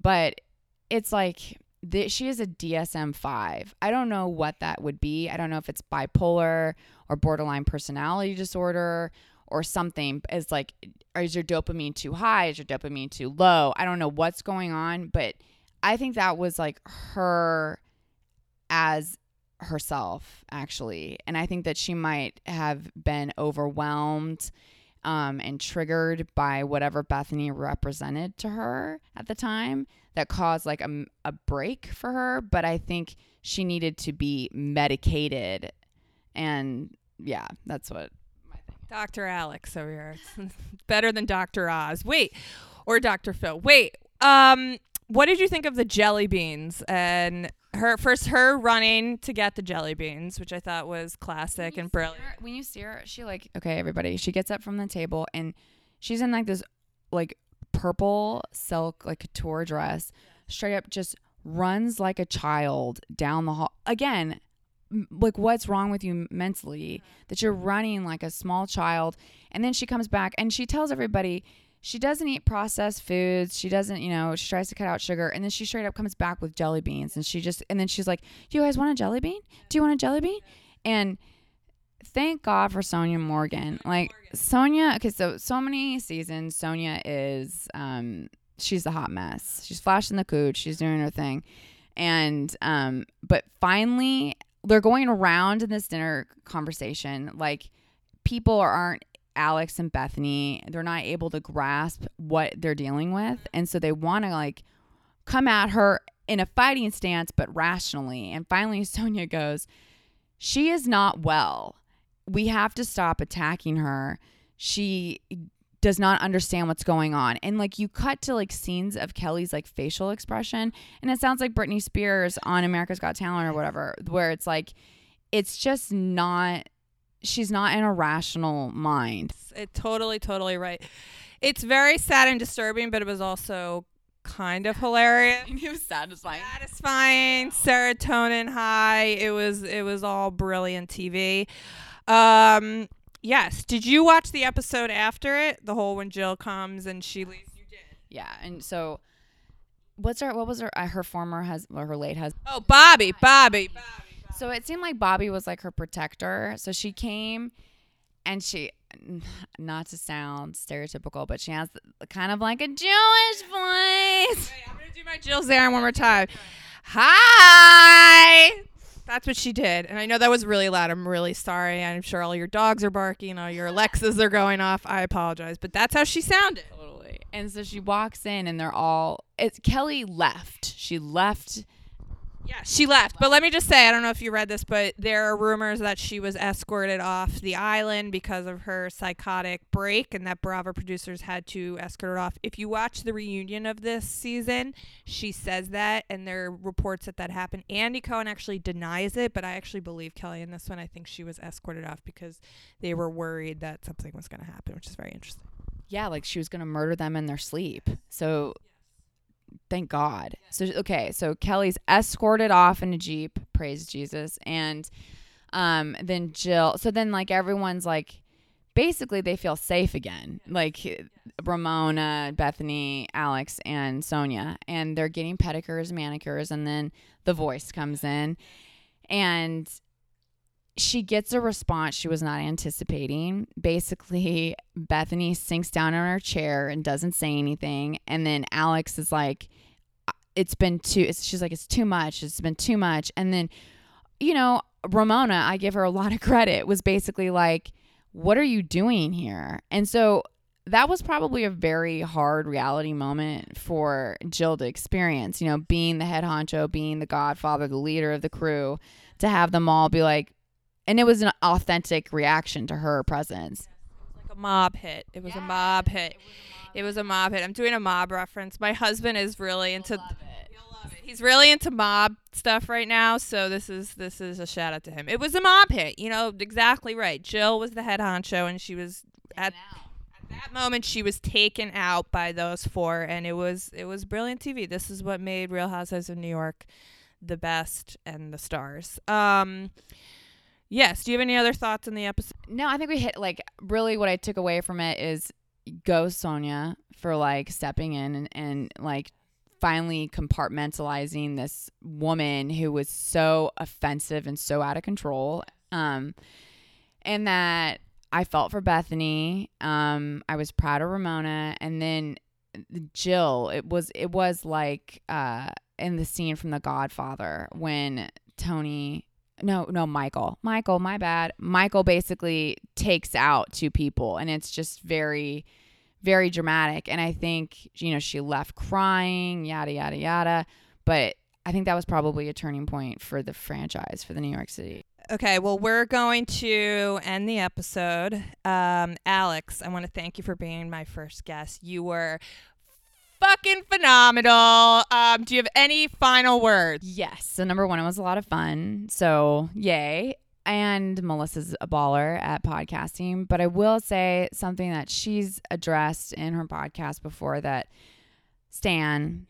but it's like th- she is a DSM 5. I don't know what that would be. I don't know if it's bipolar or borderline personality disorder or something. is like, is your dopamine too high? Is your dopamine too low? I don't know what's going on, but I think that was like her as herself, actually. And I think that she might have been overwhelmed um, and triggered by whatever Bethenny represented to her at the time that caused like a, a break for her. But I think she needed to be medicated. And yeah, that's what. Dr. Alex over here. Better than Dr. Oz. Wait, or Dr. Phil. Wait. Um, what did you think of the jelly beans and her first her running to get the jelly beans, which I thought was classic and brilliant. Her- when you see her, she like okay, everybody. She gets up from the table and she's in like this like purple silk like couture dress, straight up just runs like a child down the hall. Again, like what's wrong with you mentally that you're running like a small child? And then she comes back and she tells everybody she doesn't eat processed foods. She doesn't, you know, she tries to cut out sugar. And then she straight up comes back with jelly beans. And she just, and then she's like, Do you guys want a jelly bean? Do you want a jelly bean? And thank God for Sonja Morgan. Like Sonja, okay, so so many seasons, Sonja is um she's a hot mess. She's flashing the cooch, she's doing her thing. And um but finally they're going around in this dinner conversation like people aren't Alex and Bethenny, they're not able to grasp what they're dealing with. And so they want to like come at her in a fighting stance, but rationally. And finally, Sonja goes, She is not well. We have to stop attacking her. She does not understand what's going on. And like you cut to like scenes of Kelly's like facial expression, and it sounds like Britney Spears on America's Got Talent or whatever, where it's like, it's just not, she's not in a rational mind. It totally, totally right. It's very sad and disturbing, but it was also kind of hilarious. It was satisfying. satisfying serotonin high it was it was all brilliant tv um yes. Did you watch the episode after it? The whole when jill comes and she leaves? You did. Yeah, and so what's her what was her uh, her former husband or her late husband? oh bobby bobby. Bobby. So it seemed like Bobby was like her protector. So she came and she not to sound stereotypical, but she has kind of like a Jewish voice. Wait, i'm gonna do my jill zarin one more time. Hi that's what she did and i know that was really loud i'm really sorry i'm sure all your dogs are barking all your alexas are going off i apologize but that's how she sounded Totally. And so she walks in, and they're all. It's Kelly left. She left. Yeah, she left. But let me just say, I don't know if you read this, but there are rumors that she was escorted off the island because of her psychotic break and that Bravo producers had to escort her off. If you watch the reunion of this season, she says that and there are reports that that happened. Andy Cohen actually denies it, but I actually believe Kelly in this one. I think she was escorted off because they were worried that something was going to happen, which is very interesting. Yeah, like she was gonna murder them in their sleep. So thank God. So okay, so Kelly's escorted off in a jeep. Praise Jesus, and um, then Jill. So then like everyone's like, basically they feel safe again. Like Ramona, Bethenny, Alex, and Sonja, and they're getting pedicures, manicures, and then the voice comes in, and she gets a response she was not anticipating. Basically, Bethenny sinks down in her chair and doesn't say anything. And then Alex is like, uh, it's been too, it's, she's like, it's too much. It's been too much. And then, you know, Ramona, I give her a lot of credit, was basically like, what are you doing here? And so that was probably a very hard reality moment for Jill to experience, you know, being the head honcho, being the godfather, the leader of the crew, to have them all be like, and it was an authentic reaction to her presence. Like a mob hit. It was a mob hit. It was a mob hit. I'm doing a mob reference. My husband is really into He's really into mob stuff right now, so this is this is a shout out to him. It was a mob hit, you know, exactly right. Jill was the head honcho and she was at at that moment she was taken out by those four and it was it was brilliant TV. This is what made Real Housewives of New York the best and the stars. Um Yes. Do you have any other thoughts on the episode? No, I think we hit like really what I took away from it is go Sonja for like stepping in and, and like finally compartmentalizing this woman who was so offensive and so out of control. Um, and that I felt for Bethenny. Um, I was proud of Ramona, and then Jill. It was it was like uh, in the scene from The Godfather when Tony. No, no, Michael. Michael, my bad. Michael basically takes out two people, and it's just very very dramatic. And I think, you know, she left crying, yada, yada, yada. But I think that was probably a turning point for the franchise, for the New York City. Okay, well, we're going to end the episode. Um, Alex, I want to thank you for being my first guest. You were fucking phenomenal. Um, do you have any final words? Yes. So, number one, it was a lot of fun. So, yay and Melissa's a baller at podcasting. But I will say something that she's addressed in her podcast before that Stan,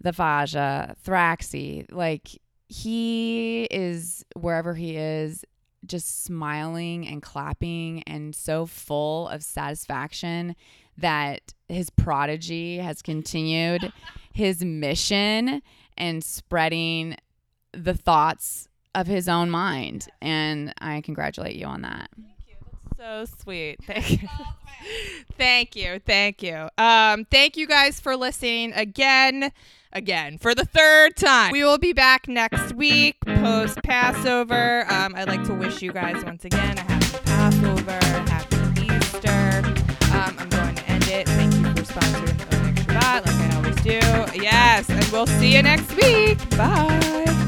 the Faja, Thraxy, like he is wherever he is, just smiling and clapping and so full of satisfaction that his prodigy has continued his mission and spreading the thoughts of his own mind. And I congratulate you on that. Thank you. So sweet. Thank you. thank you. Thank you. Um, thank you guys for listening again. Again, for the third time. We will be back next week post Passover. Um, I'd like to wish you guys once again a happy Passover, happy Easter. Sponsoring Shabbat, like I always do. Yes, and we'll see you next week. Bye.